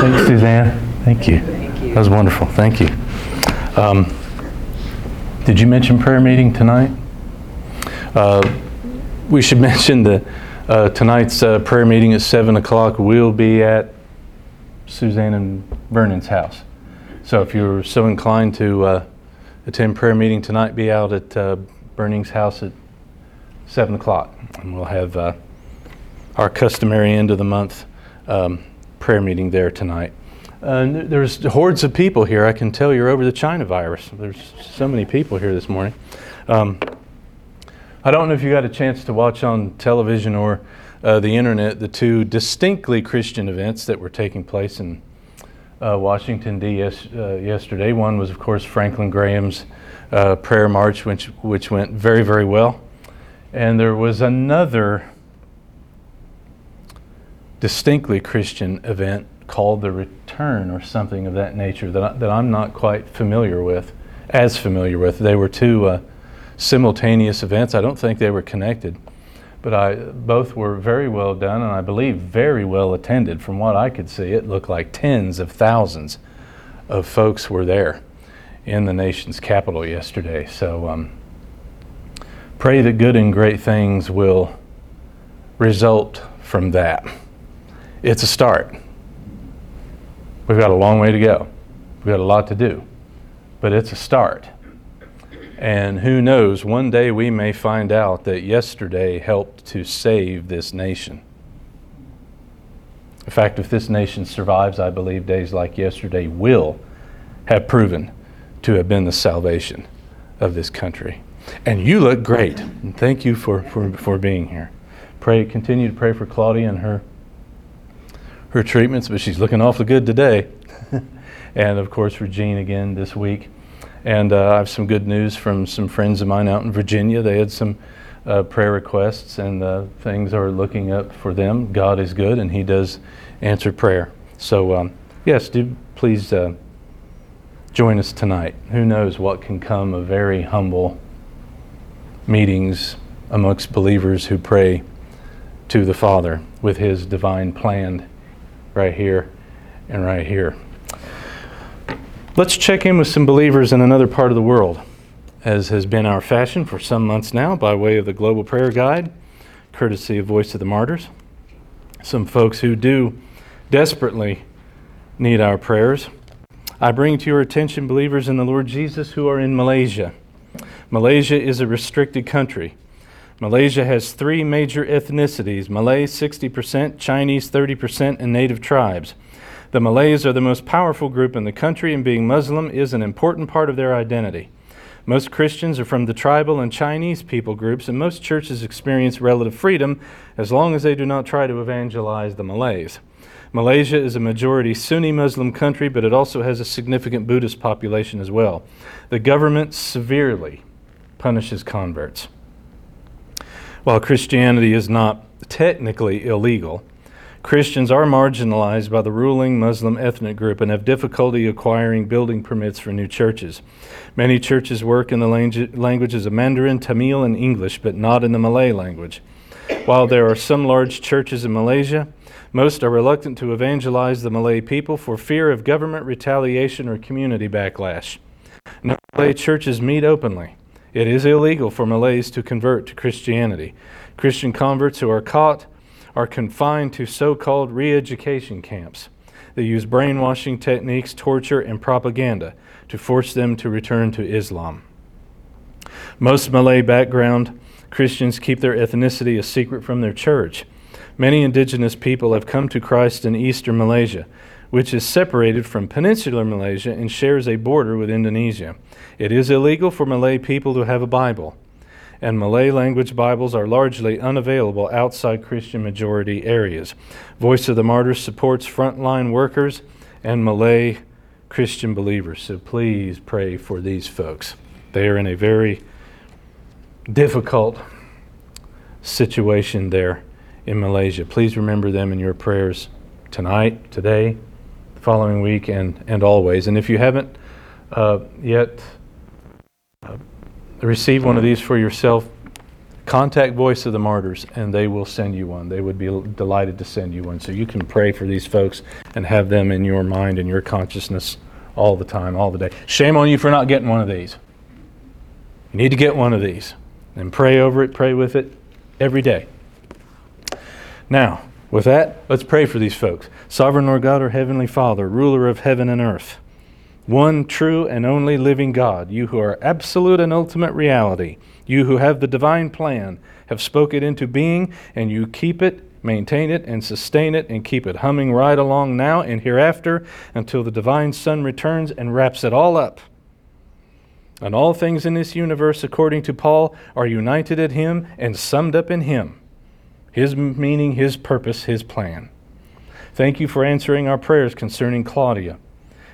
Thanks, Suzanne. Thank you. Thank you. That was wonderful. Thank you. Um, did you mention prayer meeting tonight? Uh, we should mention that uh, tonight's uh, prayer meeting at 7 o'clock will be at Suzanne and Vernon's house. So if you're so inclined to uh, attend prayer meeting tonight, be out at uh, Vernon's house at 7 o'clock. And we'll have uh, our customary end of the month um, prayer meeting there tonight. There's hordes of people here. I can tell you're over the China virus. There's so many people here this morning. Um, I don't know if you got a chance to watch on television or uh, the internet the two distinctly Christian events that were taking place in uh, Washington, D. Yes, uh, yesterday. One was, of course, Franklin Graham's uh, prayer march, which, which went very, very well. And there was another distinctly Christian event called the Return or something of that nature that, I, that I'm not quite familiar with, as familiar with. They were two uh, simultaneous events. I don't think they were connected, but I, both were very well done and I believe very well attended. From what I could see, it looked like tens of thousands of folks were there in the nation's capital yesterday. So um, pray that good and great things will result from that. It's a start. We've got a long way to go. We've got a lot to do, but it's a start. And who knows, one day we may find out that yesterday helped to save this nation. In fact, if this nation survives, I believe days like yesterday will have proven to have been the salvation of this country. And you look great. And thank you for, for, for being here. Pray, continue to pray for Claudia and her her treatments, but she's looking awfully good today. and of course, Regine again this week. And uh, I have some good news from some friends of mine out in Virginia. They had some uh, prayer requests, and uh, things are looking up for them. God is good, and He does answer prayer. So, um, yes, do please uh, join us tonight. Who knows what can come of very humble meetings amongst believers who pray to the Father with His divine plan right here and right here. Let's check in with some believers in another part of the world, as has been our fashion for some months now, by way of the Global Prayer Guide, courtesy of Voice of the Martyrs. Some folks who do desperately need our prayers. I bring to your attention believers in the Lord Jesus who are in Malaysia. Malaysia is a restricted country. Malaysia has three major ethnicities Malay 60%, Chinese 30%, and native tribes. The Malays are the most powerful group in the country, and being Muslim is an important part of their identity. Most Christians are from the tribal and Chinese people groups, and most churches experience relative freedom as long as they do not try to evangelize the Malays. Malaysia is a majority Sunni Muslim country, but it also has a significant Buddhist population as well. The government severely punishes converts. While Christianity is not technically illegal, Christians are marginalized by the ruling Muslim ethnic group and have difficulty acquiring building permits for new churches. Many churches work in the languages of Mandarin, Tamil, and English, but not in the Malay language. While there are some large churches in Malaysia, most are reluctant to evangelize the Malay people for fear of government retaliation or community backlash. No Malay churches meet openly. It is illegal for Malays to convert to Christianity. Christian converts who are caught are confined to so called re education camps. They use brainwashing techniques, torture, and propaganda to force them to return to Islam. Most Malay background Christians keep their ethnicity a secret from their church. Many indigenous people have come to Christ in eastern Malaysia, which is separated from peninsular Malaysia and shares a border with Indonesia. It is illegal for Malay people to have a Bible and Malay language Bibles are largely unavailable outside Christian majority areas. Voice of the Martyrs supports frontline workers and Malay Christian believers, so please pray for these folks. They are in a very difficult situation there in Malaysia. Please remember them in your prayers tonight, today, following week, and, and always. And if you haven't uh, yet uh, receive one of these for yourself, contact Voice of the Martyrs and they will send you one. They would be delighted to send you one. So you can pray for these folks and have them in your mind and your consciousness all the time, all the day. Shame on you for not getting one of these. You need to get one of these and pray over it, pray with it every day. Now, with that, let's pray for these folks. Sovereign Lord God, our Heavenly Father, ruler of heaven and earth, one true and only living God, you who are absolute and ultimate reality, you who have the divine plan, have spoke it into being, and you keep it, maintain it, and sustain it, and keep it humming right along now and hereafter until the divine Son returns and wraps it all up. And all things in this universe, according to Paul, are united in Him and summed up in Him. His meaning, His purpose, His plan. Thank you for answering our prayers concerning Claudia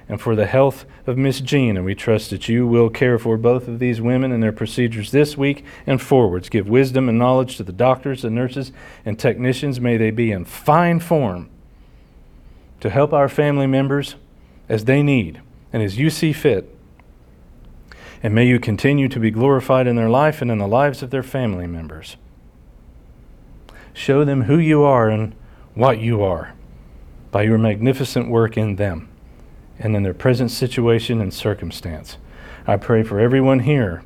and for the health of Miss Jean, and we trust that you will care for both of these women and their procedures this week and forwards. Give wisdom and knowledge to the doctors, the nurses, and technicians. May they be in fine form to help our family members as they need and as you see fit. And may you continue to be glorified in their life and in the lives of their family members. Show them who you are and what you are by your magnificent work in them and in their present situation and circumstance. I pray for everyone here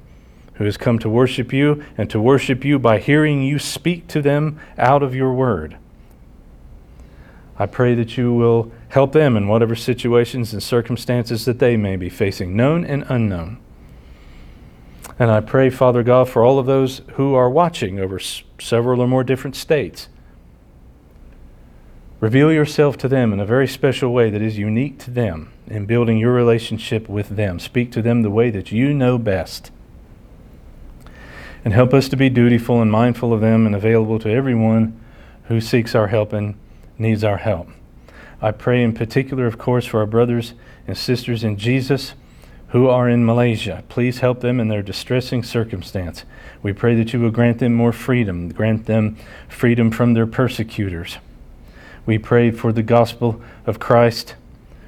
who has come to worship you and to worship you by hearing you speak to them out of your word. I pray that you will help them in whatever situations and circumstances that they may be facing, known and unknown. And I pray, Father God, for all of those who are watching over s- several or more different states Reveal yourself to them in a very special way that is unique to them in building your relationship with them. Speak to them the way that you know best. And help us to be dutiful and mindful of them and available to everyone who seeks our help and needs our help. I pray in particular, of course, for our brothers and sisters in Jesus who are in Malaysia. Please help them in their distressing circumstance. We pray that you will grant them more freedom, grant them freedom from their persecutors. We pray for the gospel of Christ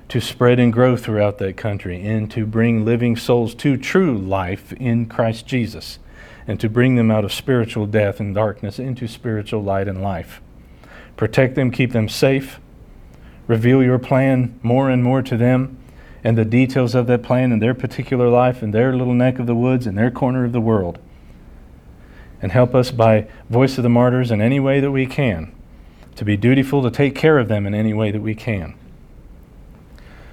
to spread and grow throughout that country and to bring living souls to true life in Christ Jesus and to bring them out of spiritual death and darkness into spiritual light and life. Protect them, keep them safe. Reveal your plan more and more to them and the details of that plan in their particular life, in their little neck of the woods, in their corner of the world. And help us by voice of the martyrs in any way that we can to be dutiful to take care of them in any way that we can.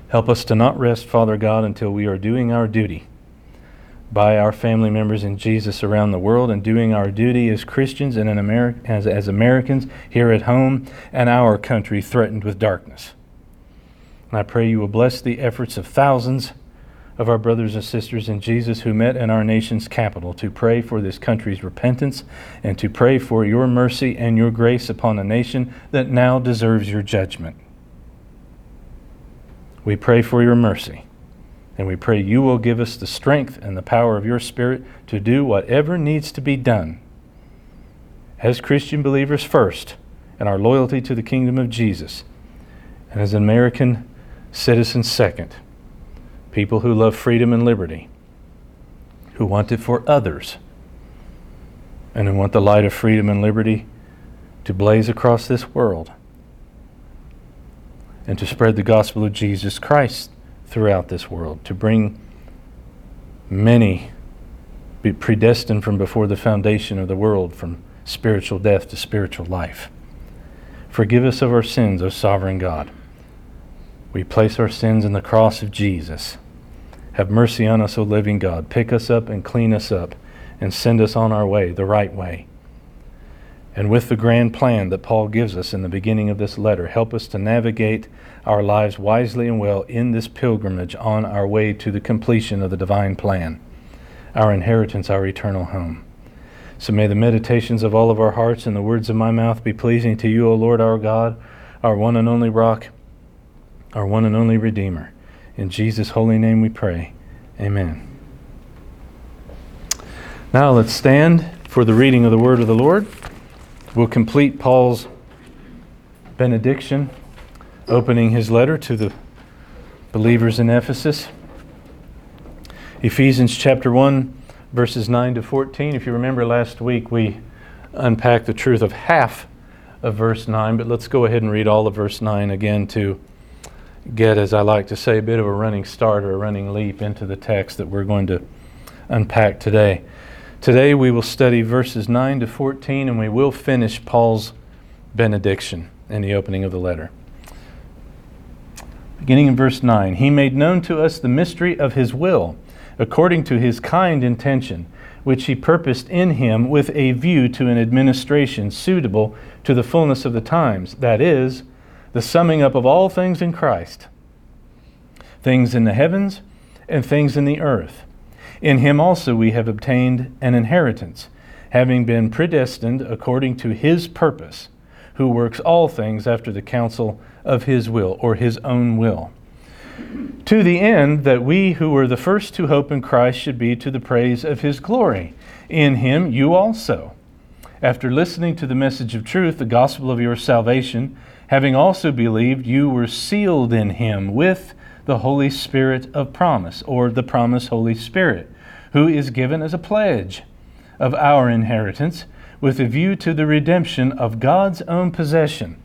Help us to not rest, Father God, until we are doing our duty by our family members in Jesus around the world and doing our duty as Christians and Ameri- as, as Americans here at home and our country threatened with darkness. And I pray you will bless the efforts of thousands of our brothers and sisters in Jesus who met in our nation's capital to pray for this country's repentance and to pray for your mercy and your grace upon a nation that now deserves your judgment. We pray for your mercy, and we pray you will give us the strength and the power of your Spirit to do whatever needs to be done as Christian believers first, and our loyalty to the kingdom of Jesus, and as American citizens second. People who love freedom and liberty, who want it for others, and who want the light of freedom and liberty to blaze across this world. And to spread the gospel of Jesus Christ throughout this world, to bring many predestined from before the foundation of the world from spiritual death to spiritual life. Forgive us of our sins, O sovereign God. We place our sins in the cross of Jesus. Have mercy on us, O living God. Pick us up and clean us up and send us on our way, the right way. And with the grand plan that Paul gives us in the beginning of this letter, help us to navigate our lives wisely and well in this pilgrimage on our way to the completion of the divine plan, our inheritance, our eternal home. So may the meditations of all of our hearts and the words of my mouth be pleasing to you, O Lord our God, our one and only rock our one and only Redeemer. In Jesus' holy name we pray. Amen. Now let's stand for the reading of the word of the Lord. We'll complete Paul's benediction, opening his letter to the believers in Ephesus. Ephesians chapter 1, verses 9 to 14. If you remember last week, we unpacked the truth of half of verse 9, but let's go ahead and read all of verse 9 again to get, as I like to say, a bit of a running start or a running leap into the text that we're going to unpack today. Today we will study verses 9 to 14 and we will finish Paul's benediction in the opening of the letter. Beginning in verse 9 He made known to us the mystery of His will, according to His kind intention, which He purposed in Him with a view to an administration suitable to the fullness of the times, that is, the summing up of all things in Christ, things in the heavens and things in the earth. In Him also we have obtained an inheritance, having been predestined according to His purpose, who works all things after the counsel of his will or his own will. To the end that we who were the first to hope in Christ should be to the praise of his glory. In him you also, after listening to the message of truth, the gospel of your salvation, having also believed, you were sealed in him with the Holy Spirit of promise, or the promised Holy Spirit, who is given as a pledge of our inheritance, with a view to the redemption of God's own possession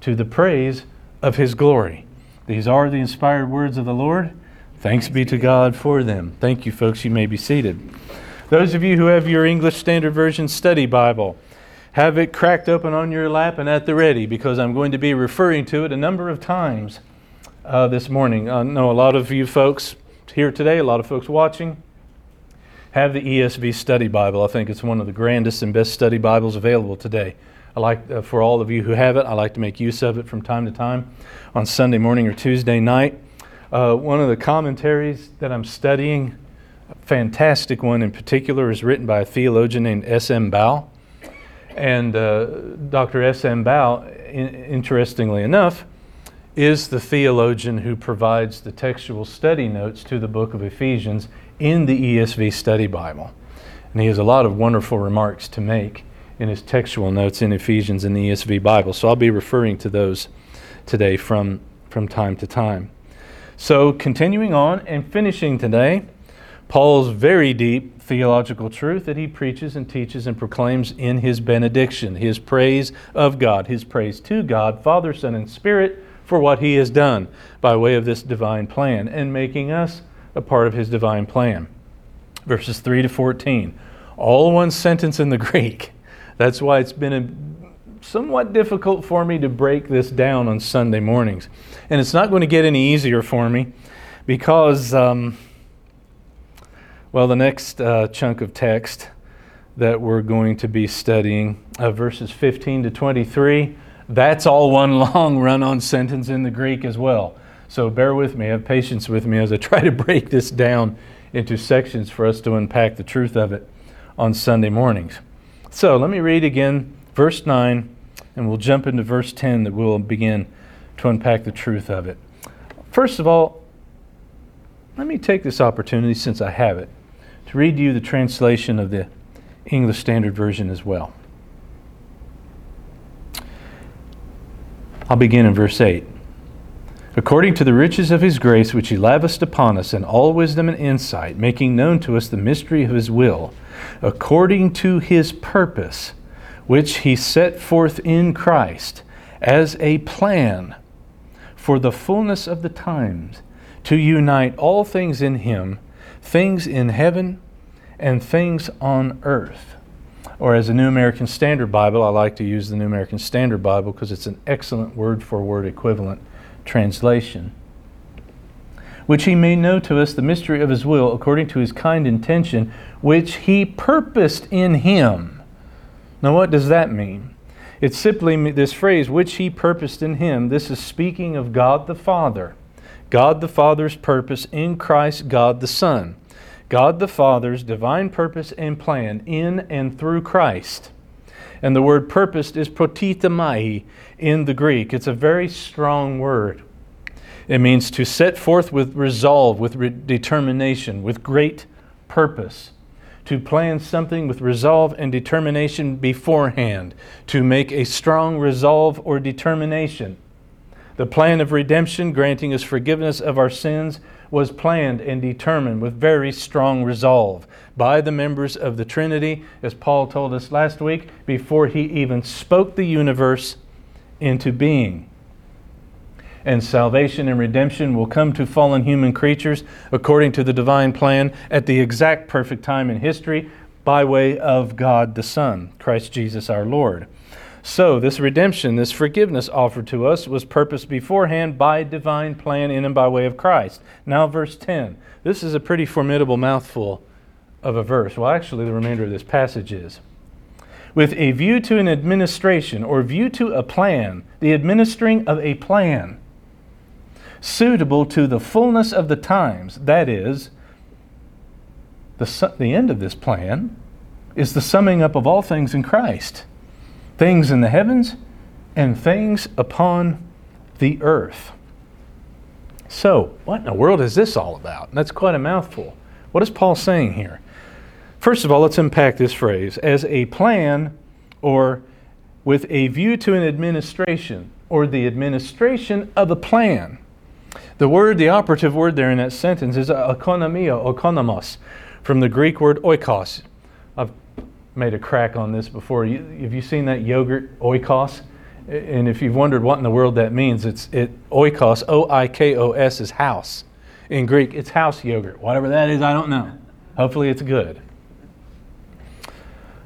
to the praise of his glory. These are the inspired words of the Lord. Thanks be to God for them. Thank you, folks. You may be seated. Those of you who have your English Standard Version study Bible, have it cracked open on your lap and at the ready because I'm going to be referring to it a number of times uh, this morning. I know a lot of you folks here today, a lot of folks watching, have the ESV Study Bible. I think it's one of the grandest and best study Bibles available today. I like, uh, for all of you who have it, I like to make use of it from time to time on Sunday morning or Tuesday night. Uh, one of the commentaries that I'm studying, a fantastic one in particular, is written by a theologian named S.M. Baugh. And uh, Dr. S.M. Baugh, in, interestingly enough, is the theologian who provides the textual study notes to the book of Ephesians in the ESV Study Bible. And he has a lot of wonderful remarks to make in his textual notes in Ephesians in the ESV Bible. So I'll be referring to those today from, from time to time. So, continuing on and finishing today, Paul's very deep theological truth that he preaches and teaches and proclaims in his benediction, his praise of God, his praise to God, Father, Son, and Spirit for what he has done by way of this divine plan and making us a part of his divine plan. Verses 3 to 14, all one sentence in the Greek. That's why it's been a, somewhat difficult for me to break this down on Sunday mornings. And it's not going to get any easier for me because, um, well, the next uh, chunk of text that we're going to be studying, uh, verses 15 to 23, that's all one long run on sentence in the Greek as well. So bear with me, have patience with me as I try to break this down into sections for us to unpack the truth of it on Sunday mornings. So let me read again verse 9, and we'll jump into verse 10 that we'll begin to unpack the truth of it. First of all, let me take this opportunity, since I have it, to read you the translation of the English Standard Version as well. I'll begin in verse 8. According to the riches of his grace, which he lavished upon us in all wisdom and insight, making known to us the mystery of his will according to his purpose, which he set forth in Christ as a plan for the fullness of the times, to unite all things in him, things in heaven and things on earth. Or as a New American Standard Bible, I like to use the New American Standard Bible because it's an excellent word for word equivalent translation which he made known to us the mystery of his will according to his kind intention, which he purposed in him. Now, what does that mean? It's simply this phrase, which he purposed in him. This is speaking of God the Father. God the Father's purpose in Christ, God the Son. God the Father's divine purpose and plan in and through Christ. And the word purposed is protitamai in the Greek. It's a very strong word. It means to set forth with resolve, with re- determination, with great purpose. To plan something with resolve and determination beforehand. To make a strong resolve or determination. The plan of redemption, granting us forgiveness of our sins, was planned and determined with very strong resolve by the members of the Trinity, as Paul told us last week, before he even spoke the universe into being. And salvation and redemption will come to fallen human creatures according to the divine plan at the exact perfect time in history by way of God the Son, Christ Jesus our Lord. So, this redemption, this forgiveness offered to us, was purposed beforehand by divine plan in and by way of Christ. Now, verse 10. This is a pretty formidable mouthful of a verse. Well, actually, the remainder of this passage is. With a view to an administration or view to a plan, the administering of a plan suitable to the fullness of the times, that is, the, the end of this plan is the summing up of all things in Christ things in the heavens and things upon the earth. So, what in the world is this all about? That's quite a mouthful. What is Paul saying here? First of all, let's unpack this phrase as a plan or with a view to an administration or the administration of a plan. The word, the operative word there in that sentence is oikonomia, oikonomos, from the Greek word oikos. I've made a crack on this before. You, have you seen that yogurt oikos? And if you've wondered what in the world that means, it's it oikos, O-I-K-O-S is house. In Greek, it's house yogurt. Whatever that is, I don't know. Hopefully it's good.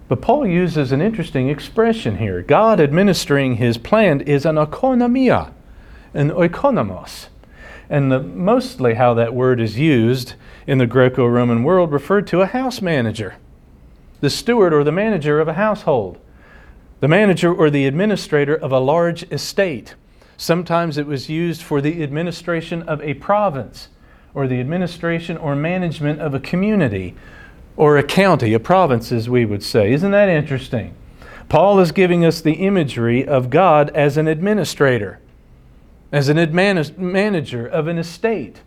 But Paul uses an interesting expression here. God administering his plan is an oikonomia, an oikonomos. And the, mostly how that word is used in the Greco Roman world referred to a house manager the steward or the manager of a household, the manager or the administrator of a large estate. Sometimes it was used for the administration of a province, or the administration or management of a community, or a county, a province, as we would say. Isn't that interesting? Paul is giving us the imagery of God as an administrator, as an adman- manager of an estate.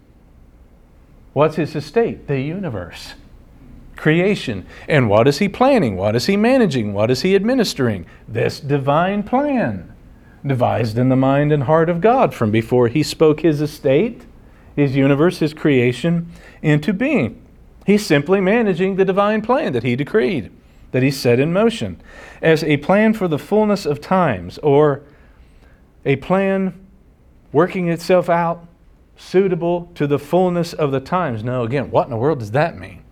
What's his estate? The universe creation. And what is he planning? What is he managing? What is he administering? This divine plan, devised in the mind and heart of God from before he spoke his estate, his universe, his creation into being. He's simply managing the divine plan that he decreed, that he set in motion, as a plan for the fullness of times, or a plan working itself out suitable to the fullness of the times. No, again, what in the world does that mean?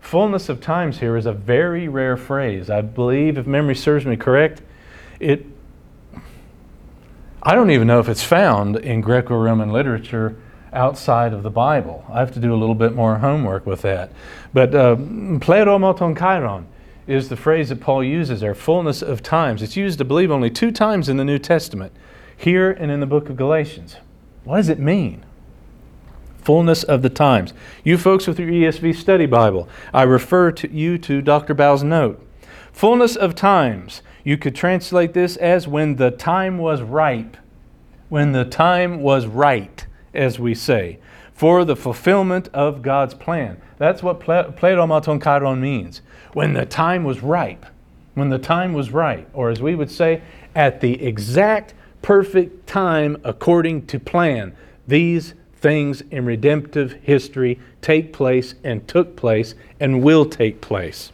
Fullness of times here is a very rare phrase. I believe, if memory serves me correct, it I don't even know if it's found in Greco-Roman literature outside of the Bible. I have to do a little bit more homework with that. But uh, pleromoton kairon is the phrase that Paul uses there, fullness of times. It's used, I believe, only two times in the New Testament, here and in the book of Galatians. What does it mean? Fullness of the times. You folks with your ESV study Bible, I refer to you to Dr. Baugh's note. Fullness of times. You could translate this as when the time was ripe. When the time was right, as we say, for the fulfillment of God's plan. That's what pleromaton kairon means. When the time was ripe. When the time was right. Or as we would say, at the exact perfect time according to plan. These things in redemptive history take place and took place and will take place.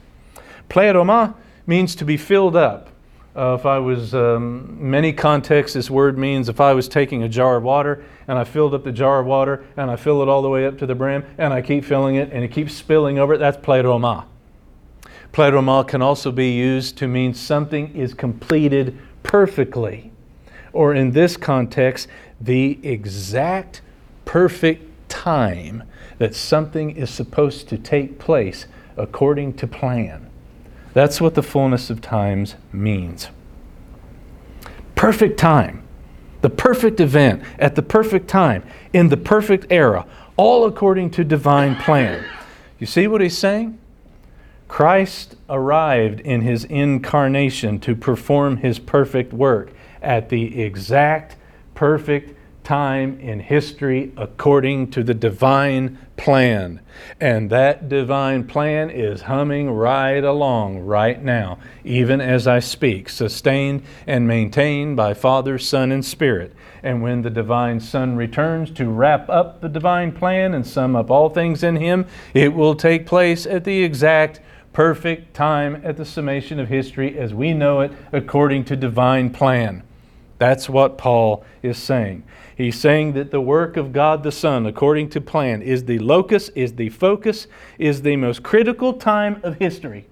Pleroma means to be filled up. Uh, if I was, um, many contexts, this word means if I was taking a jar of water and I filled up the jar of water and I fill it all the way up to the brim and I keep filling it and it keeps spilling over that's pleroma. Pleroma can also be used to mean something is completed perfectly. Or in this context, the exact perfect time that something is supposed to take place according to plan. That's what the fullness of times means. Perfect time, the perfect event at the perfect time, in the perfect era, all according to divine plan. You see what he's saying? Christ arrived in his incarnation to perform his perfect work at the exact perfect time in history according to the divine plan. And that divine plan is humming right along right now, even as I speak, sustained and maintained by Father, Son, and Spirit. And when the divine Son returns to wrap up the divine plan and sum up all things in Him, it will take place at the exact perfect time at the summation of history as we know it according to divine plan. That's what Paul is saying. He's saying that the work of God the Son, according to plan, is the locus, is the focus, is the most critical time of history.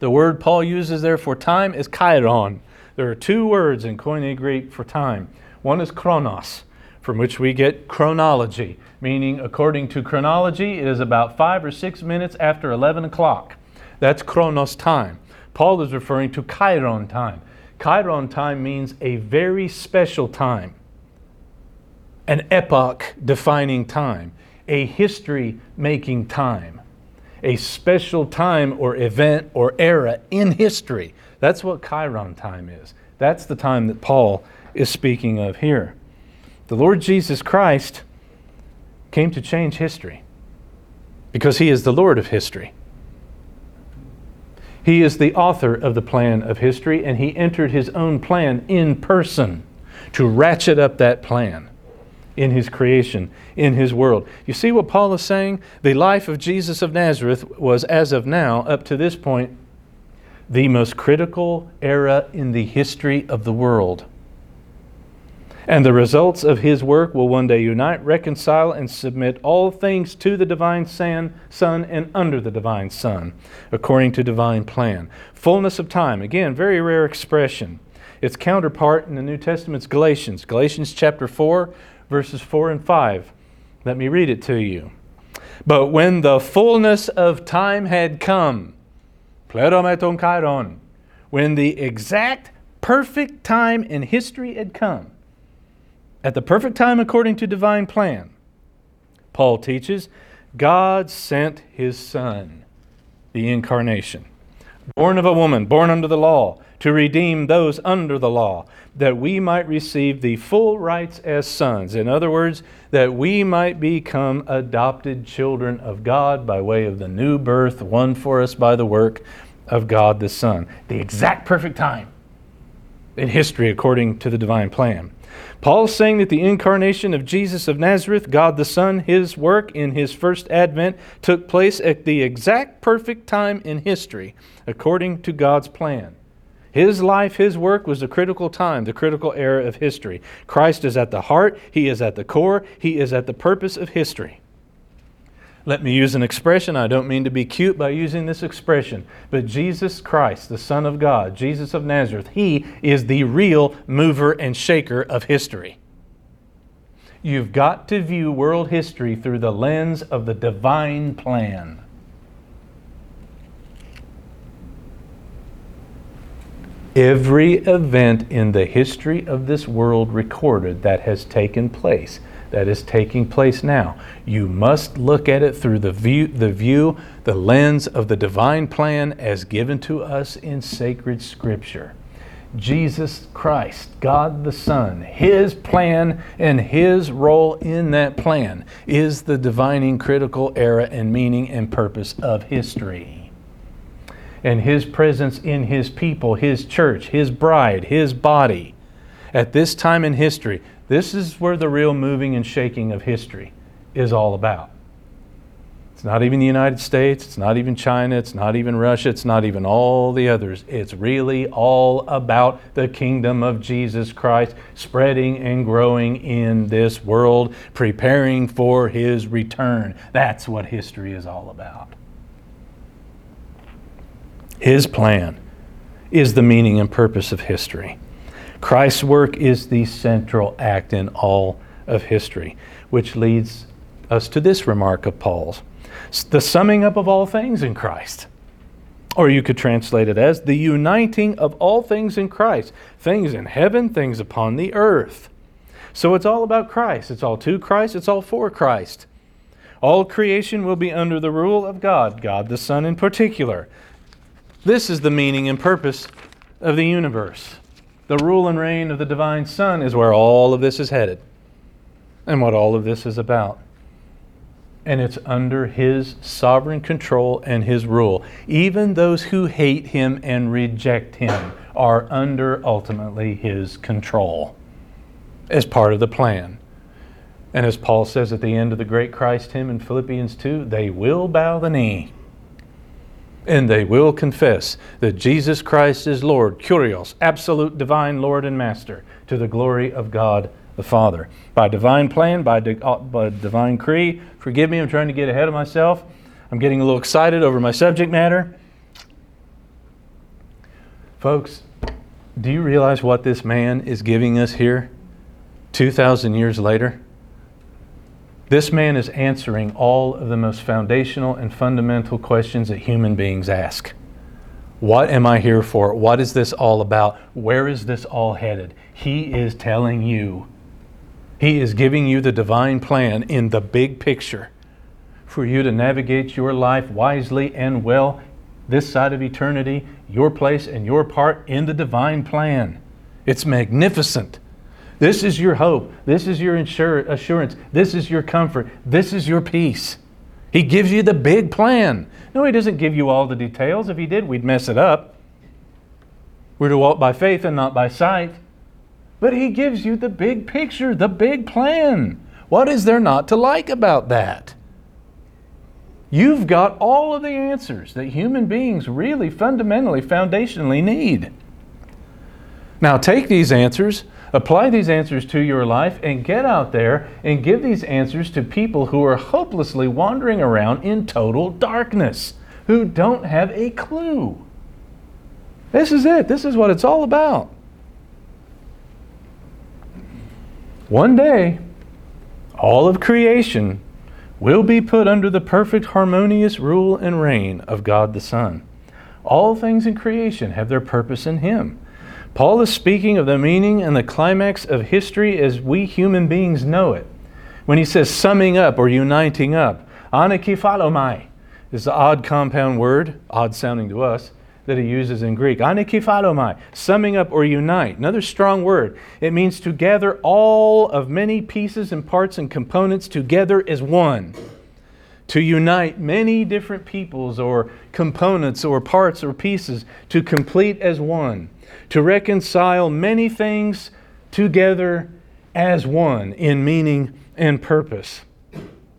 The word Paul uses there for time is kairon. There are two words in Koine Greek for time. One is chronos, from which we get chronology, meaning according to chronology, it is about five or six minutes after 11 o'clock. That's chronos time. Paul is referring to kairon time. Kairon time means a very special time, an epoch defining time, a history making time, a special time or event or era in history. That's what kairon time is. That's the time that Paul is speaking of here. The Lord Jesus Christ came to change history because he is the Lord of history. He is the author of the plan of history, and he entered his own plan in person to ratchet up that plan in his creation, in his world. You see what Paul is saying? The life of Jesus of Nazareth was, as of now, up to this point, the most critical era in the history of the world. And the results of his work will one day unite, reconcile, and submit all things to the divine Son, and under the divine Son, according to divine plan. Fullness of time, again, very rare expression. Its counterpart in the New Testament's Galatians, Galatians chapter 4, verses 4 and 5. Let me read it to you. But when the fullness of time had come, plerometon kairon, when the exact perfect time in history had come, at the perfect time according to divine plan, Paul teaches, God sent his Son, the incarnation, born of a woman, born under the law, to redeem those under the law, that we might receive the full rights as sons. In other words, that we might become adopted children of God by way of the new birth won for us by the work of God the Son. The exact perfect time in history according to the divine plan. Paul's saying that the incarnation of Jesus of Nazareth, God the Son, his work in his first advent took place at the exact perfect time in history, according to God's plan. His life, his work was the critical time, the critical era of history. Christ is at the heart, he is at the core, he is at the purpose of history. Let me use an expression. I don't mean to be cute by using this expression, but Jesus Christ, the Son of God, Jesus of Nazareth, He is the real mover and shaker of history. You've got to view world history through the lens of the divine plan. Every event in the history of this world recorded that has taken place that is taking place now. You must look at it through the view, the view, the lens of the divine plan as given to us in sacred scripture. Jesus Christ, God the Son, His plan and His role in that plan is the divining critical era and meaning and purpose of history. And His presence in His people, His church, His bride, His body, at this time in history, this is where the real moving and shaking of history is all about. It's not even the United States, it's not even China, it's not even Russia, it's not even all the others. It's really all about the kingdom of Jesus Christ spreading and growing in this world, preparing for his return. That's what history is all about. His plan is the meaning and purpose of history. Christ's work is the central act in all of history, which leads us to this remark of Paul's the summing up of all things in Christ. Or you could translate it as the uniting of all things in Christ, things in heaven, things upon the earth. So it's all about Christ. It's all to Christ, it's all for Christ. All creation will be under the rule of God, God the Son in particular. This is the meaning and purpose of the universe. The rule and reign of the divine Son is where all of this is headed. and what all of this is about. And it's under His sovereign control and His rule. Even those who hate Him and reject Him are under ultimately His control as part of the plan. And as Paul says at the end of the great Christ hymn in Philippians 2, they will bow the knee and they will confess that Jesus Christ is Lord, Kurios, absolute divine Lord and Master, to the glory of God the Father. By divine plan, by, di- uh, by divine decree, forgive me, I'm trying to get ahead of myself. I'm getting a little excited over my subject matter. Folks, do you realize what this man is giving us here 2,000 years later? This man is answering all of the most foundational and fundamental questions that human beings ask. What am I here for? What is this all about? Where is this all headed? He is telling you. He is giving you the divine plan in the big picture for you to navigate your life wisely and well this side of eternity, your place and your part in the divine plan. It's magnificent. This is your hope. This is your assurance. This is your comfort. This is your peace. He gives you the big plan. No, He doesn't give you all the details. If He did, we'd mess it up. We're to walk by faith and not by sight. But He gives you the big picture, the big plan. What is there not to like about that? You've got all of the answers that human beings really fundamentally, foundationally need. Now, take these answers Apply these answers to your life and get out there and give these answers to people who are hopelessly wandering around in total darkness, who don't have a clue. This is it. This is what it's all about. One day, all of creation will be put under the perfect harmonious rule and reign of God the Son. All things in creation have their purpose in Him. Paul is speaking of the meaning and the climax of history as we human beings know it. When he says summing up or uniting up, anakephalomai is the odd compound word, odd sounding to us, that he uses in Greek. Anakephalomai, summing up or unite. Another strong word. It means to gather all of many pieces and parts and components together as one. To unite many different peoples or components or parts or pieces to complete as one to reconcile many things together as one in meaning and purpose.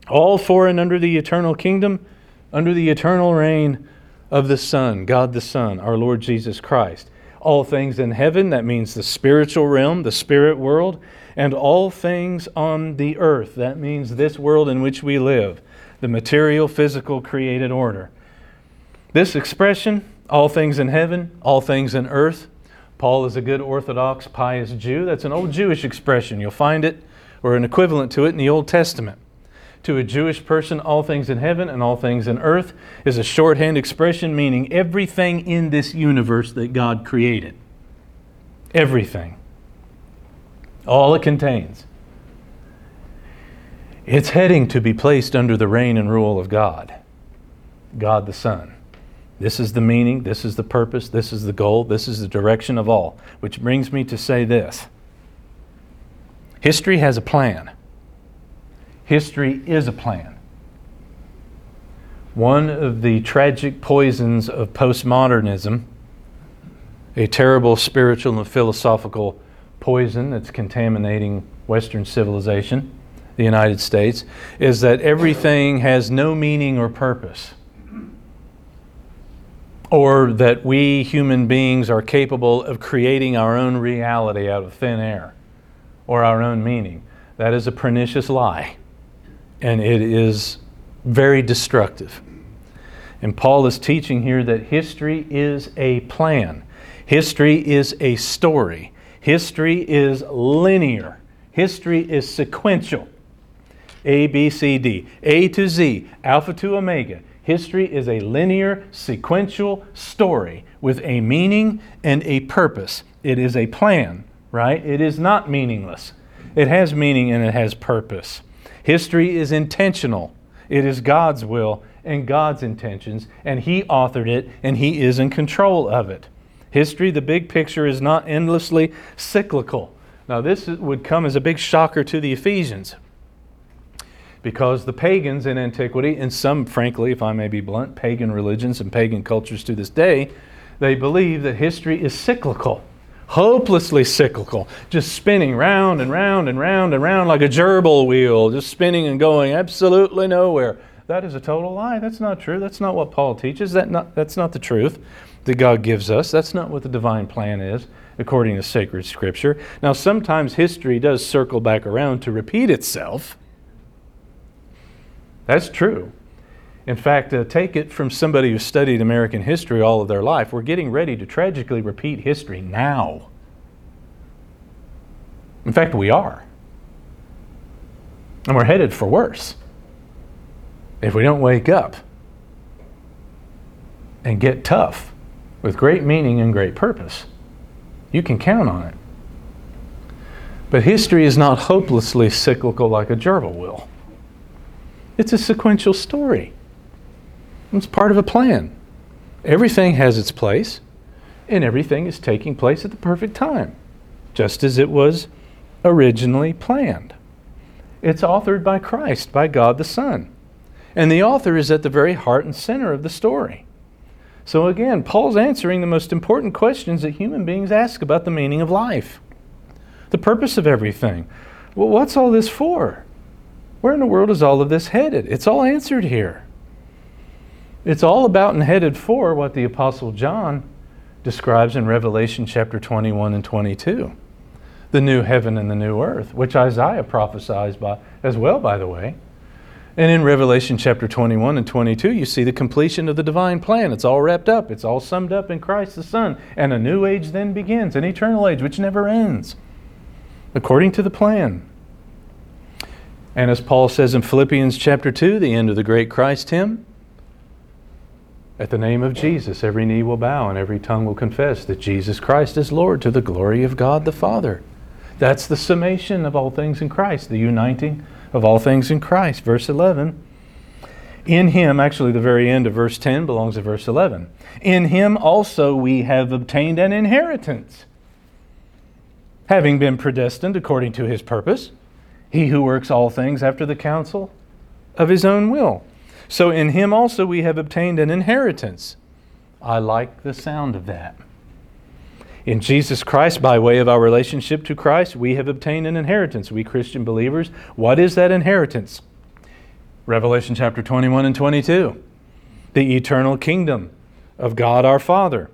All for and under the eternal kingdom, under the eternal reign of the Son, God the Son, our Lord Jesus Christ. All things in heaven, that means the spiritual realm, the spirit world, and all things on the earth, that means this world in which we live, the material, physical, created order. This expression, all things in heaven, all things in earth, Paul is a good Orthodox, pious Jew. That's an old Jewish expression. You'll find it or an equivalent to it in the Old Testament. To a Jewish person, all things in heaven and all things in earth is a shorthand expression meaning everything in this universe that God created. Everything. All it contains. It's heading to be placed under the reign and rule of God, God the Son. This is the meaning, this is the purpose, this is the goal, this is the direction of all. Which brings me to say this History has a plan. History is a plan. One of the tragic poisons of postmodernism, a terrible spiritual and philosophical poison that's contaminating Western civilization, the United States, is that everything has no meaning or purpose or that we human beings are capable of creating our own reality out of thin air or our own meaning. That is a pernicious lie, and it is very destructive. And Paul is teaching here that history is a plan, history is a story, history is linear, history is sequential. A, B, C, D, A to Z, Alpha to Omega. History is a linear, sequential story with a meaning and a purpose. It is a plan, right? It is not meaningless. It has meaning and it has purpose. History is intentional. It is God's will and God's intentions, and He authored it and He is in control of it. History, the big picture, is not endlessly cyclical. Now, this would come as a big shocker to the Ephesians. Because the pagans in antiquity, and some, frankly, if I may be blunt, pagan religions and pagan cultures to this day, they believe that history is cyclical, hopelessly cyclical, just spinning round and round and round and round like a gerbil wheel, just spinning and going absolutely nowhere. That is a total lie. That's not true. That's not what Paul teaches. That not, that's not the truth that God gives us. That's not what the divine plan is according to sacred scripture. Now, sometimes history does circle back around to repeat itself. That's true. In fact, uh, take it from somebody who studied American history all of their life. We're getting ready to tragically repeat history now. In fact, we are. And we're headed for worse if we don't wake up and get tough with great meaning and great purpose. You can count on it. But history is not hopelessly cyclical like a gerbil wheel. It's a sequential story. It's part of a plan. Everything has its place, and everything is taking place at the perfect time, just as it was originally planned. It's authored by Christ, by God the Son. And the author is at the very heart and center of the story. So again, Paul's answering the most important questions that human beings ask about the meaning of life, the purpose of everything. Well, what's all this for? Where in the world is all of this headed? It's all answered here. It's all about and headed for what the Apostle John describes in Revelation chapter 21 and 22 the new heaven and the new earth, which Isaiah prophesies by, as well, by the way. And in Revelation chapter 21 and 22, you see the completion of the divine plan. It's all wrapped up, it's all summed up in Christ the Son. And a new age then begins, an eternal age which never ends, according to the plan. And as Paul says in Philippians chapter 2, the end of the great Christ hymn, at the name of Jesus, every knee will bow and every tongue will confess that Jesus Christ is Lord to the glory of God the Father. That's the summation of all things in Christ, the uniting of all things in Christ. Verse 11. In him, actually, the very end of verse 10 belongs to verse 11. In him also we have obtained an inheritance, having been predestined according to his purpose, he who works all things after the counsel of his own will. So in him also we have obtained an inheritance. I like the sound of that. In Jesus Christ, by way of our relationship to Christ, we have obtained an inheritance. We Christian believers, what is that inheritance? Revelation chapter 21 and 22. The eternal kingdom of God our Father,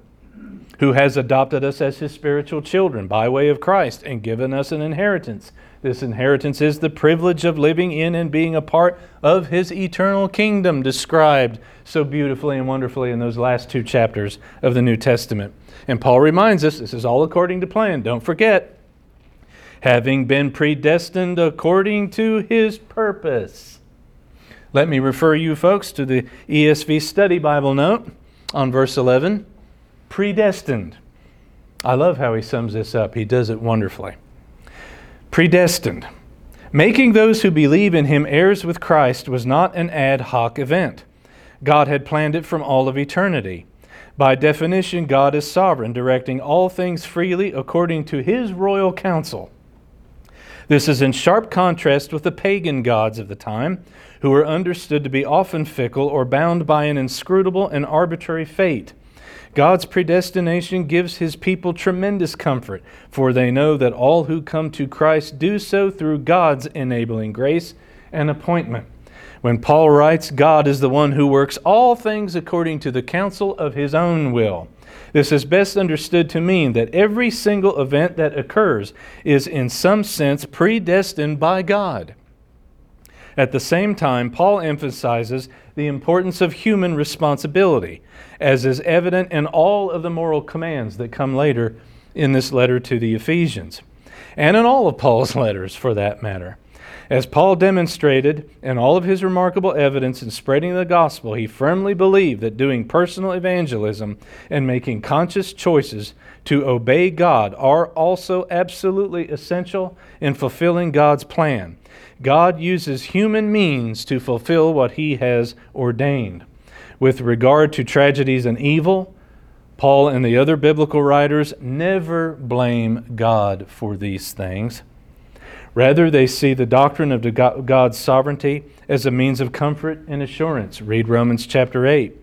who has adopted us as his spiritual children by way of Christ and given us an inheritance. This inheritance is the privilege of living in and being a part of his eternal kingdom, described so beautifully and wonderfully in those last two chapters of the New Testament. And Paul reminds us this is all according to plan. Don't forget, having been predestined according to his purpose. Let me refer you folks to the ESV Study Bible note on verse 11. Predestined. I love how he sums this up, he does it wonderfully. Predestined. Making those who believe in him heirs with Christ was not an ad hoc event. God had planned it from all of eternity. By definition, God is sovereign, directing all things freely according to his royal counsel. This is in sharp contrast with the pagan gods of the time, who were understood to be often fickle or bound by an inscrutable and arbitrary fate. God's predestination gives his people tremendous comfort, for they know that all who come to Christ do so through God's enabling grace and appointment. When Paul writes, God is the one who works all things according to the counsel of his own will. This is best understood to mean that every single event that occurs is in some sense predestined by God. At the same time, Paul emphasizes the importance of human responsibility, as is evident in all of the moral commands that come later in this letter to the Ephesians, and in all of Paul's letters for that matter. As Paul demonstrated in all of his remarkable evidence in spreading the gospel, he firmly believed that doing personal evangelism and making conscious choices to obey God are also absolutely essential in fulfilling God's plan. God uses human means to fulfill what he has ordained. With regard to tragedies and evil, Paul and the other biblical writers never blame God for these things. Rather, they see the doctrine of God's sovereignty as a means of comfort and assurance. Read Romans chapter 8.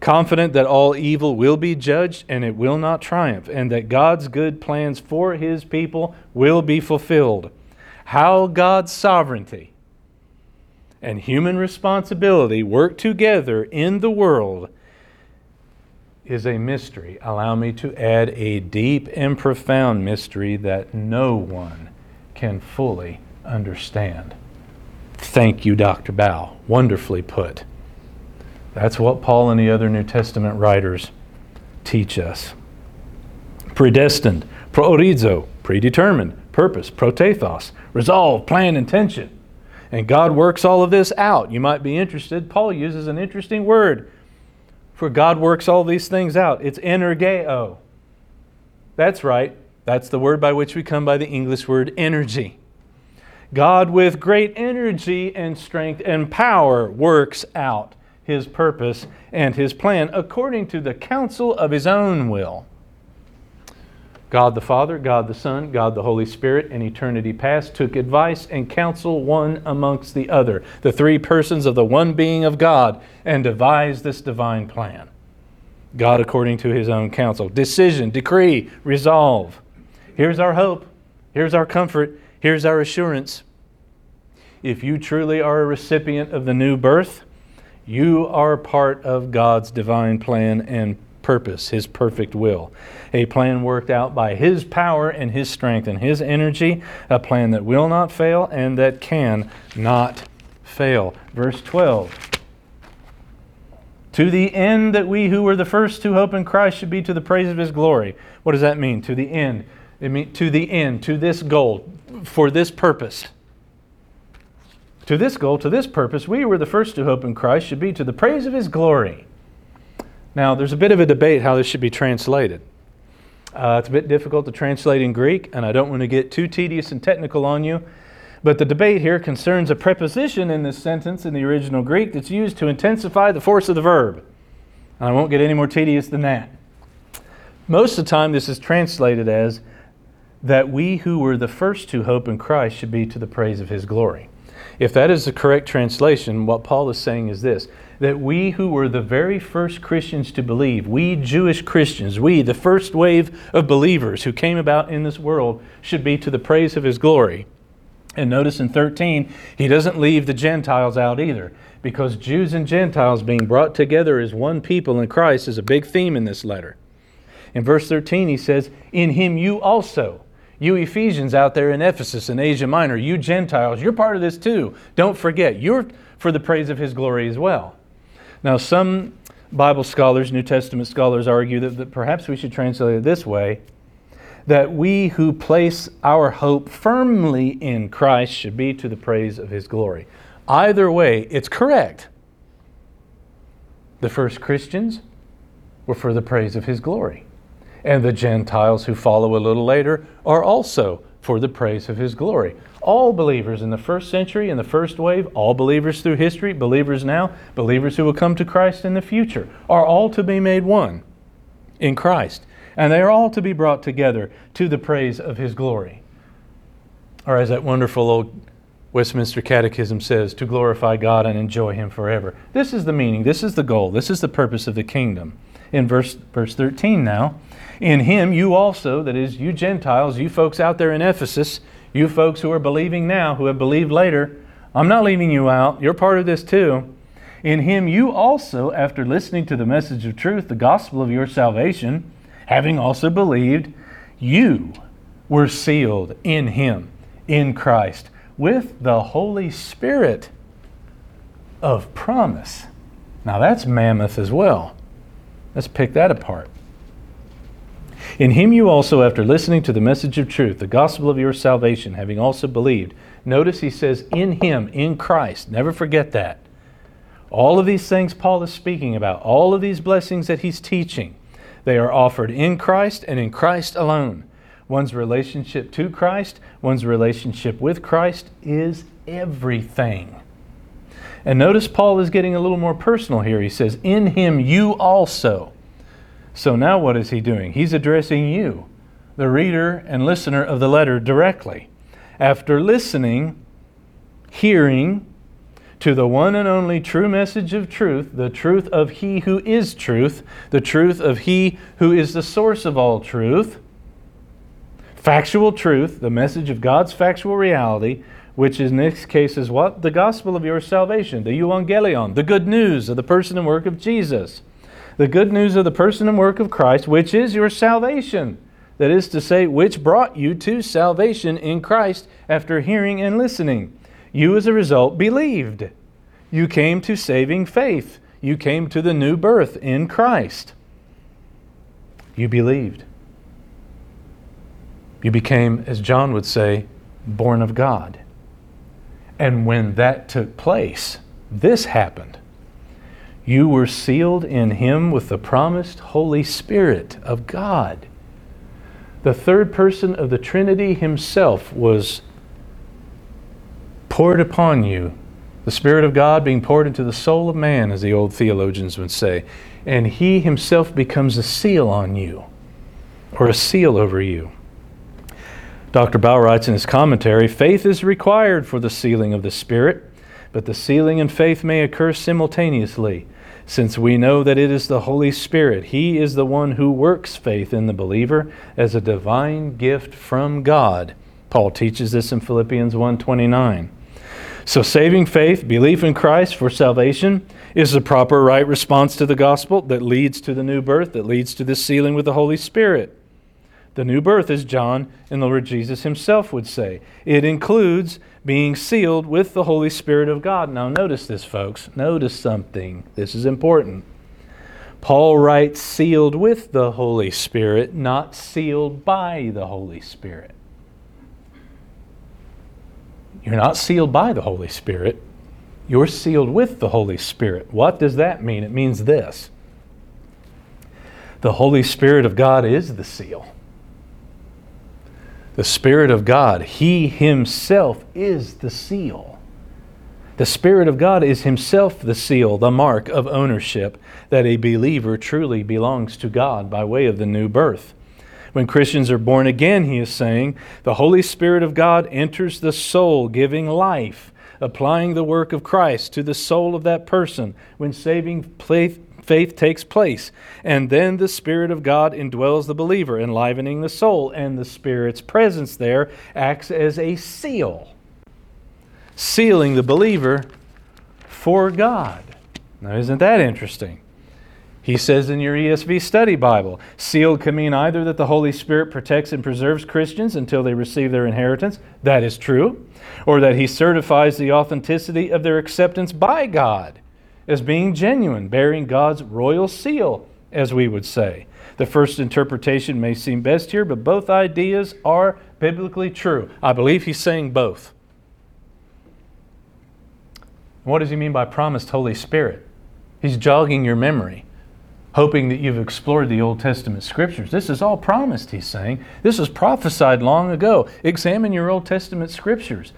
Confident that all evil will be judged and it will not triumph, and that God's good plans for his people will be fulfilled. How God's sovereignty and human responsibility work together in the world is a mystery. Allow me to add a deep and profound mystery that no one can fully understand. Thank you, Dr. Baugh. Wonderfully put. That's what Paul and the other New Testament writers teach us. Predestined, proorizo, predetermined, purpose, protethos, resolve, plan, intention. And God works all of this out. You might be interested. Paul uses an interesting word for God works all these things out. It's energeo. That's right. That's the word by which we come by the English word energy. God, with great energy and strength and power, works out his purpose and his plan according to the counsel of his own will. God the Father, God the Son, God the Holy Spirit in eternity past took advice and counsel one amongst the other, the three persons of the one being of God, and devised this divine plan. God according to his own counsel. Decision, decree, resolve. Here's our hope. Here's our comfort. Here's our assurance. If you truly are a recipient of the new birth, you are part of God's divine plan and purpose, His perfect will. A plan worked out by His power and His strength and His energy, a plan that will not fail and that can not fail. Verse 12. To the end that we who were the first to hope in Christ should be to the praise of His glory. What does that mean? To the end. It means to the end, to this goal, for this purpose. To this goal, to this purpose, we were the first to hope in Christ should be to the praise of His glory. Now, there's a bit of a debate how this should be translated. Uh, it's a bit difficult to translate in Greek, and I don't want to get too tedious and technical on you. But the debate here concerns a preposition in this sentence in the original Greek that's used to intensify the force of the verb. And I won't get any more tedious than that. Most of the time, this is translated as that we who were the first to hope in Christ should be to the praise of his glory. If that is the correct translation, what Paul is saying is this that we who were the very first Christians to believe, we Jewish Christians, we, the first wave of believers who came about in this world, should be to the praise of his glory. And notice in 13, he doesn't leave the Gentiles out either, because Jews and Gentiles being brought together as one people in Christ is a big theme in this letter. In verse 13, he says, In him you also. You Ephesians out there in Ephesus and Asia Minor, you Gentiles, you're part of this too. Don't forget, you're for the praise of his glory as well. Now, some Bible scholars, New Testament scholars, argue that, that perhaps we should translate it this way that we who place our hope firmly in Christ should be to the praise of his glory. Either way, it's correct. The first Christians were for the praise of his glory. And the Gentiles who follow a little later are also for the praise of his glory all believers in the first century, in the first wave, all believers through history, believers now, believers who will come to Christ in the future, are all to be made one in Christ. And they are all to be brought together to the praise of His glory. Or as that wonderful old Westminster Catechism says, to glorify God and enjoy Him forever. This is the meaning, this is the goal, this is the purpose of the kingdom. In verse, verse 13 now, in Him you also, that is, you Gentiles, you folks out there in Ephesus, you folks who are believing now, who have believed later, I'm not leaving you out. You're part of this too. In him you also, after listening to the message of truth, the gospel of your salvation, having also believed, you were sealed in him, in Christ, with the Holy Spirit of promise. Now that's mammoth as well. Let's pick that apart. In him you also, after listening to the message of truth, the gospel of your salvation, having also believed, notice he says, in him, in Christ. Never forget that. All of these things Paul is speaking about, all of these blessings that he's teaching, they are offered in Christ and in Christ alone. One's relationship to Christ, one's relationship with Christ is everything. And notice Paul is getting a little more personal here. He says, In him you also. So now what is he doing? He's addressing you, the reader and listener of the letter, directly. after listening, hearing, to the one and only true message of truth, the truth of He who is truth, the truth of He who is the source of all truth, factual truth, the message of God's factual reality, which in this case is what? The gospel of your salvation, the euangelion, the good news of the person and work of Jesus, the good news of the person and work of Christ, which is your salvation. That is to say, which brought you to salvation in Christ after hearing and listening. You, as a result, believed. You came to saving faith. You came to the new birth in Christ. You believed. You became, as John would say, born of God. And when that took place, this happened. You were sealed in Him with the promised Holy Spirit of God. The third person of the Trinity Himself was poured upon you, the Spirit of God being poured into the soul of man, as the old theologians would say, and He Himself becomes a seal on you, or a seal over you. Dr. Baugh writes in his commentary faith is required for the sealing of the Spirit, but the sealing and faith may occur simultaneously, since we know that it is the Holy Spirit. He is the one who works faith in the believer as a divine gift from God. Paul teaches this in Philippians 1:29. So, saving faith, belief in Christ for salvation, is the proper right response to the gospel that leads to the new birth, that leads to the sealing with the Holy Spirit. The new birth, as John and the Lord Jesus himself would say, it includes being sealed with the Holy Spirit of God. Now, notice this, folks. Notice something. This is important. Paul writes, sealed with the Holy Spirit, not sealed by the Holy Spirit. You're not sealed by the Holy Spirit. You're sealed with the Holy Spirit. What does that mean? It means this the Holy Spirit of God is the seal. The Spirit of God, He Himself is the seal. The Spirit of God is Himself the seal, the mark of ownership that a believer truly belongs to God by way of the new birth. When Christians are born again, he is saying, the Holy Spirit of God enters the soul, giving life, applying the work of Christ to the soul of that person when saving faith, faith takes place. And then the Spirit of God indwells the believer, enlivening the soul, and the Spirit's presence there acts as a seal, sealing the believer for God. Now, isn't that interesting? He says in your ESV study Bible, sealed can mean either that the Holy Spirit protects and preserves Christians until they receive their inheritance, that is true, or that He certifies the authenticity of their acceptance by God as being genuine, bearing God's royal seal, as we would say. The first interpretation may seem best here, but both ideas are biblically true. I believe he's saying both. What does he mean by promised Holy Spirit? He's jogging your memory hoping that you've explored the Old Testament scriptures. This is all promised, he's saying. This was prophesied long ago. Examine your Old Testament scriptures.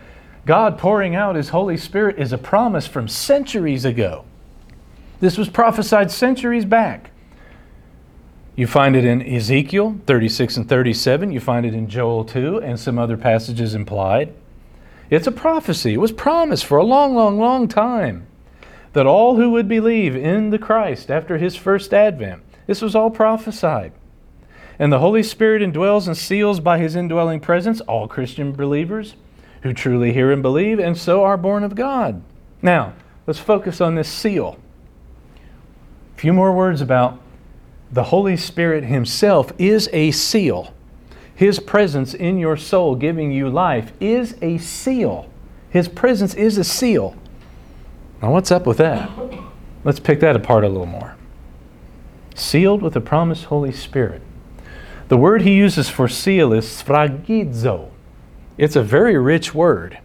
God pouring out his Holy Spirit is a promise from centuries ago. This was prophesied centuries back. You find it in Ezekiel 36 and 37. You find it in Joel 2 and some other passages implied. It's a prophecy. It was promised for a long, long, long time that all who would believe in the Christ after his first advent, this was all prophesied. And the Holy Spirit indwells and seals by his indwelling presence all Christian believers who truly hear and believe, and so are born of God. Now, let's focus on this seal. Few more words about the Holy Spirit Himself is a seal. His presence in your soul, giving you life, is a seal. His presence is a seal. Now, what's up with that? Let's pick that apart a little more. Sealed with the promised Holy Spirit. The word he uses for seal is sphragizo. It's a very rich word.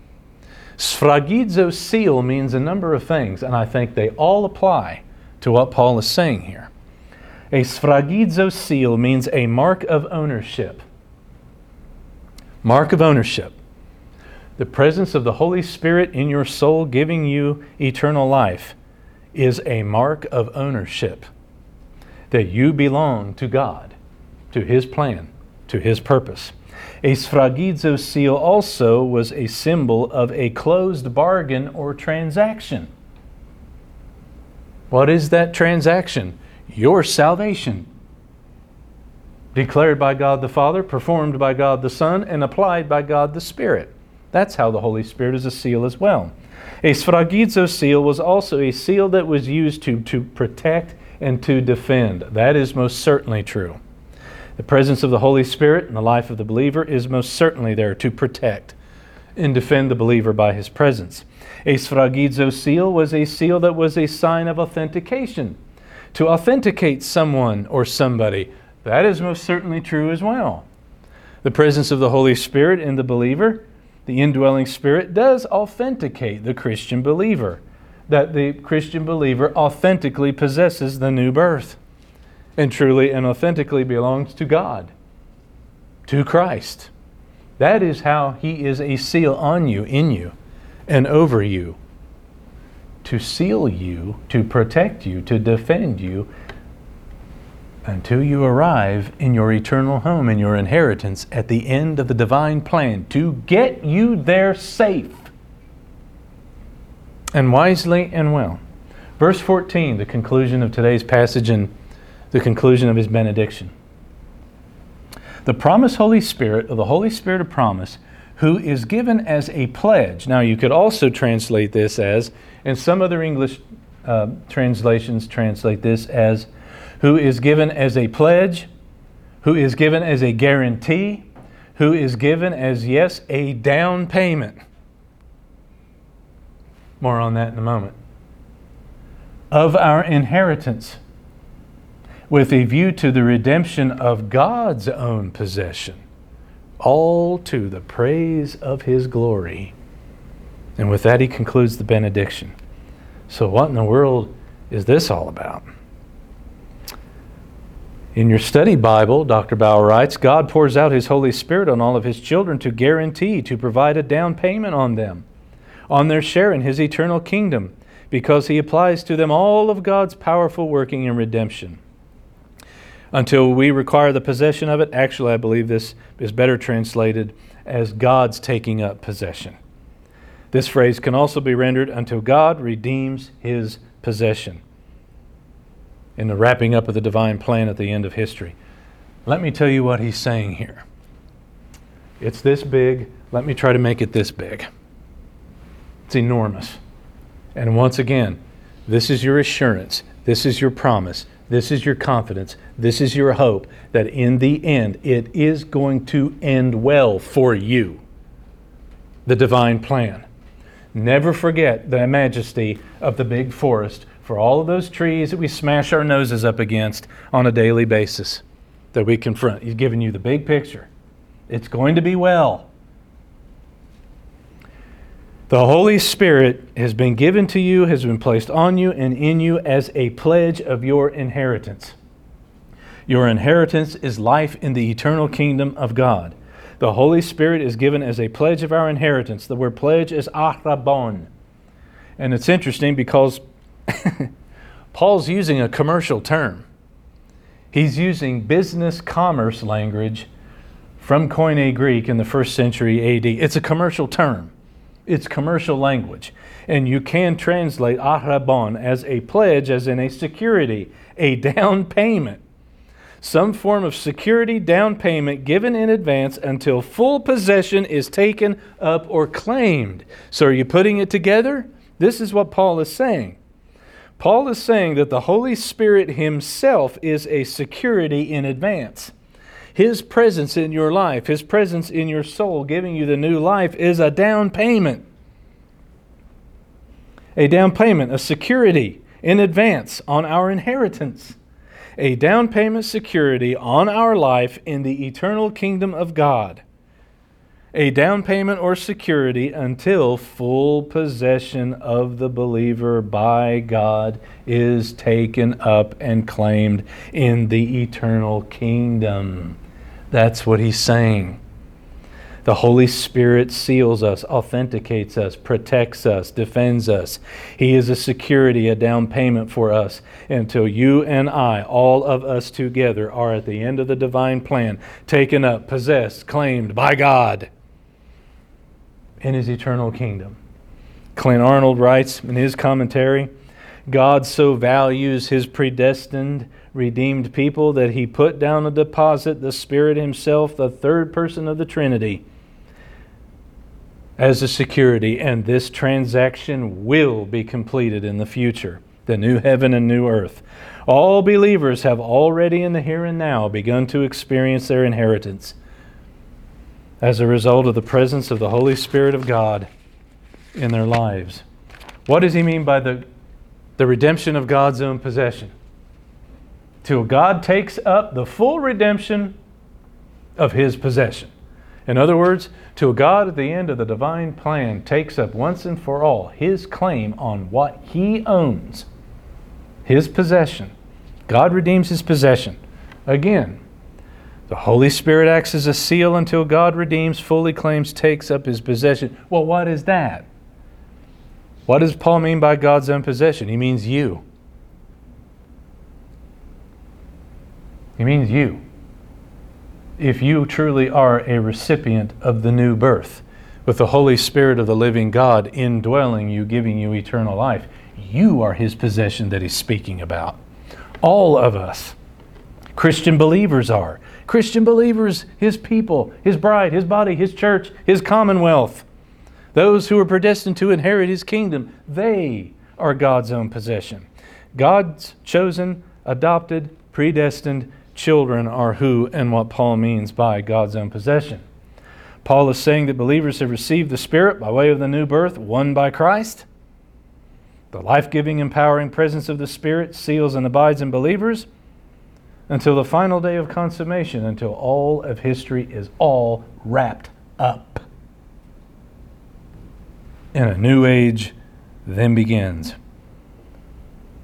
Sphragizo seal means a number of things, and I think they all apply to what Paul is saying here. A sphragizo seal means a mark of ownership. Mark of ownership the presence of the Holy Spirit in your soul giving you eternal life is a mark of ownership that you belong to God, to His plan, to His purpose. A sphragizo seal also was a symbol of a closed bargain or transaction. What is that transaction? Your salvation. Declared by God the Father, performed by God the Son, and applied by God the Spirit. That's how the Holy Spirit is a seal as well. A sphragizo seal was also a seal that was used to, to protect and to defend. That is most certainly true. The presence of the Holy Spirit in the life of the believer is most certainly there to protect and defend the believer by his presence. A sphragizo seal was a seal that was a sign of authentication, to authenticate someone or somebody. That is most certainly true as well. The presence of the Holy Spirit in the believer, the indwelling Spirit, does authenticate the Christian believer, that the Christian believer authentically possesses the new birth and truly and authentically belongs to God, to Christ. That is how He is a seal on you, in you, and over you. To seal you, to protect you, to defend you until you arrive in your eternal home and your inheritance at the end of the divine plan to get you there safe and wisely and well. Verse 14, the conclusion of today's passage and the conclusion of his benediction. The promised Holy Spirit, or the Holy Spirit of promise, who is given as a pledge. Now, you could also translate this as, and some other English uh, translations translate this as, who is given as a pledge, who is given as a guarantee, who is given as, yes, a down payment. More on that in a moment. Of our inheritance with a view to the redemption of God's own possession, all to the praise of His glory. And with that, he concludes the benediction. So, what in the world is this all about? In your study Bible, Dr. Baugh writes God pours out His Holy Spirit on all of His children to guarantee, to provide a down payment on them, on their share in His eternal kingdom, because He applies to them all of God's powerful working in redemption until we require the possession of it. Actually, I believe this is better translated as God's taking up possession. This phrase can also be rendered until God redeems his possession in the wrapping up of the divine plan at the end of history. Let me tell you what he's saying here. It's this big. Let me try to make it this big. It's enormous. And once again, this is your assurance. This is your promise. This is your confidence. This is your hope that in the end it is going to end well for you. The divine plan. Never forget the majesty of the big forest for all of those trees that we smash our noses up against on a daily basis that we confront. He's giving you the big picture. It's going to be well. The Holy Spirit has been given to you, has been placed on you and in you as a pledge of your inheritance. Your inheritance is life in the eternal kingdom of God. The Holy Spirit is given as a pledge of our inheritance. The word pledge is arrabon. And it's interesting because Paul's using a commercial term. He's using business commerce language from Koine Greek in the first century AD. It's a commercial term. It's commercial language. And you can translate arrabon as a pledge, as in a security, a down payment. Some form of security down payment given in advance until full possession is taken up or claimed. So, are you putting it together? This is what Paul is saying. Paul is saying that the Holy Spirit Himself is a security in advance. His presence in your life, His presence in your soul, giving you the new life, is a down payment. A down payment, a security in advance on our inheritance. A down payment security on our life in the eternal kingdom of God. A down payment or security until full possession of the believer by God is taken up and claimed in the eternal kingdom. That's what he's saying. The Holy Spirit seals us, authenticates us, protects us, defends us. He is a security, a down payment for us until you and I, all of us together, are at the end of the divine plan, taken up, possessed, claimed by God in His eternal kingdom. Clint Arnold writes in his commentary God so values His predestined, redeemed people that He put down a deposit, the Spirit Himself, the third person of the Trinity as a security, and this transaction will be completed in the future the new heaven and new earth. All believers have already in the here and now begun to experience their inheritance as a result of the presence of the Holy Spirit of God in their lives. What does he mean by the, the redemption of God's own possession? Till God takes up the full redemption of his possession. In other words, till God at the end of the divine plan takes up once and for all his claim on what he owns, his possession. God redeems his possession. Again, the Holy Spirit acts as a seal until God redeems, fully claims, takes up his possession. Well, what is that? What does Paul mean by God's own possession? He means you. He means you if you truly are a recipient of the new birth, with the Holy Spirit of the living God indwelling you, giving you eternal life, you are His possession that He's speaking about. All of us. Christian believers are. Christian believers, His people, His bride, His body, His church, His commonwealth. Those who are predestined to inherit His kingdom, they are God's own possession. God's chosen, adopted, predestined, children are who and what Paul means by God's own possession. Paul is saying that believers have received the Spirit by way of the new birth, won by Christ. The life giving, empowering presence of the Spirit seals and abides in believers until the final day of consummation, until all of history is all wrapped up. And a new age then begins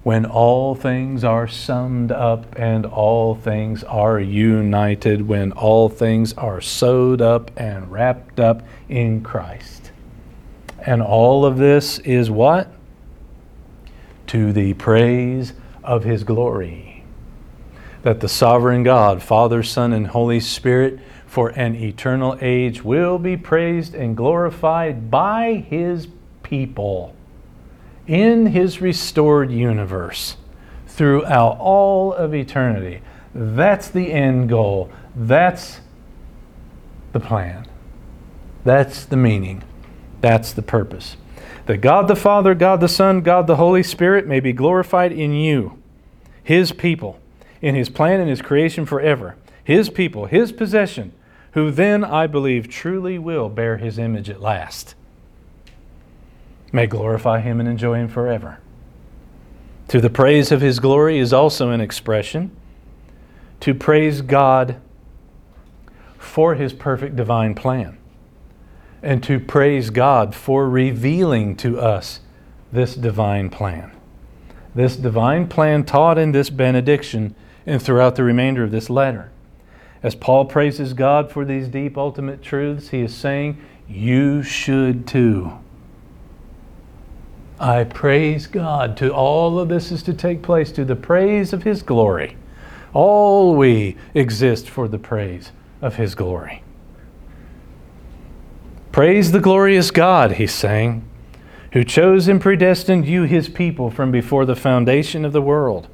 when all things are summed up and all things are united, when all things are sewed up and wrapped up in Christ. And all of this is what? To the praise of His glory. That the sovereign God, Father, Son, and Holy Spirit, for an eternal age, will be praised and glorified by His people in his restored universe throughout all of eternity. That's the end goal. That's the plan. That's the meaning. That's the purpose. That God the Father, God the Son, God the Holy Spirit may be glorified in you, His people, in His plan and His creation forever. His people, His possession, who then, I believe, truly will bear His image at last may glorify him and enjoy him forever. To the praise of his glory is also an expression to praise God for his perfect divine plan and to praise God for revealing to us this divine plan. This divine plan taught in this benediction and throughout the remainder of this letter. As Paul praises God for these deep ultimate truths, he is saying, You should too. I praise God. To all of this is to take place to the praise of His glory. All we exist for the praise of His glory. Praise the glorious God, he's saying, who chose and predestined you, his people, from before the foundation of the world,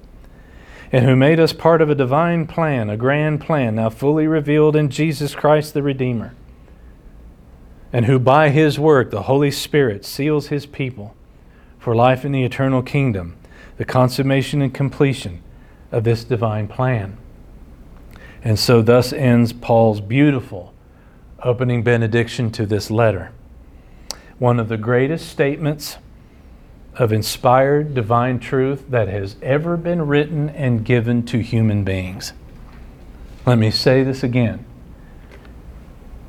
and who made us part of a divine plan, a grand plan, now fully revealed in Jesus Christ the Redeemer, and who by his work, the Holy Spirit, seals his people for life in the eternal kingdom, the consummation and completion of this divine plan. And so, thus ends Paul's beautiful opening benediction to this letter. One of the greatest statements of inspired divine truth that has ever been written and given to human beings. Let me say this again.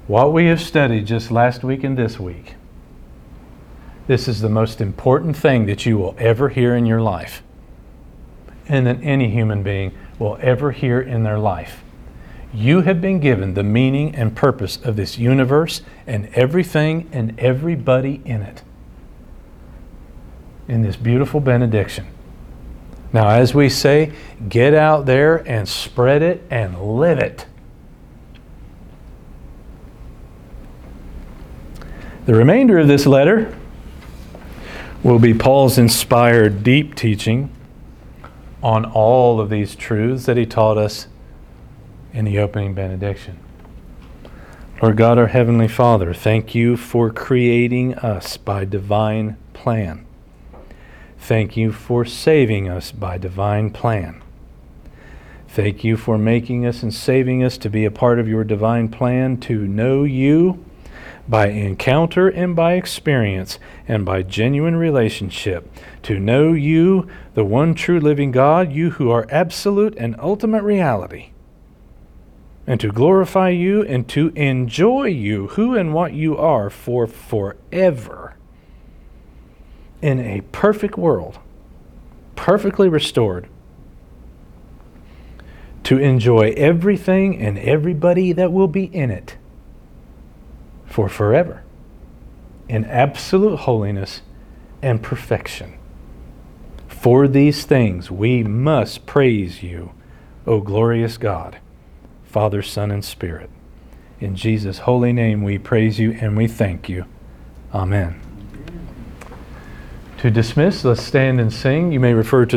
What we have studied just last week and this week this is the most important thing that you will ever hear in your life, and that any human being will ever hear in their life. You have been given the meaning and purpose of this universe and everything and everybody in it. In this beautiful benediction. Now, as we say, get out there and spread it and live it. The remainder of this letter will be Paul's inspired deep teaching on all of these truths that he taught us in the opening benediction. Lord God, our Heavenly Father, thank you for creating us by divine plan. Thank you for saving us by divine plan. Thank you for making us and saving us to be a part of your divine plan to know you by encounter and by experience and by genuine relationship, to know you, the one true living God, you who are absolute and ultimate reality, and to glorify you and to enjoy you, who and what you are, for forever in a perfect world, perfectly restored, to enjoy everything and everybody that will be in it for forever in absolute holiness and perfection. For these things we must praise you, O glorious God, Father, Son, and Spirit. In Jesus' holy name we praise you and we thank you. Amen. To dismiss, let's stand and sing. You may refer to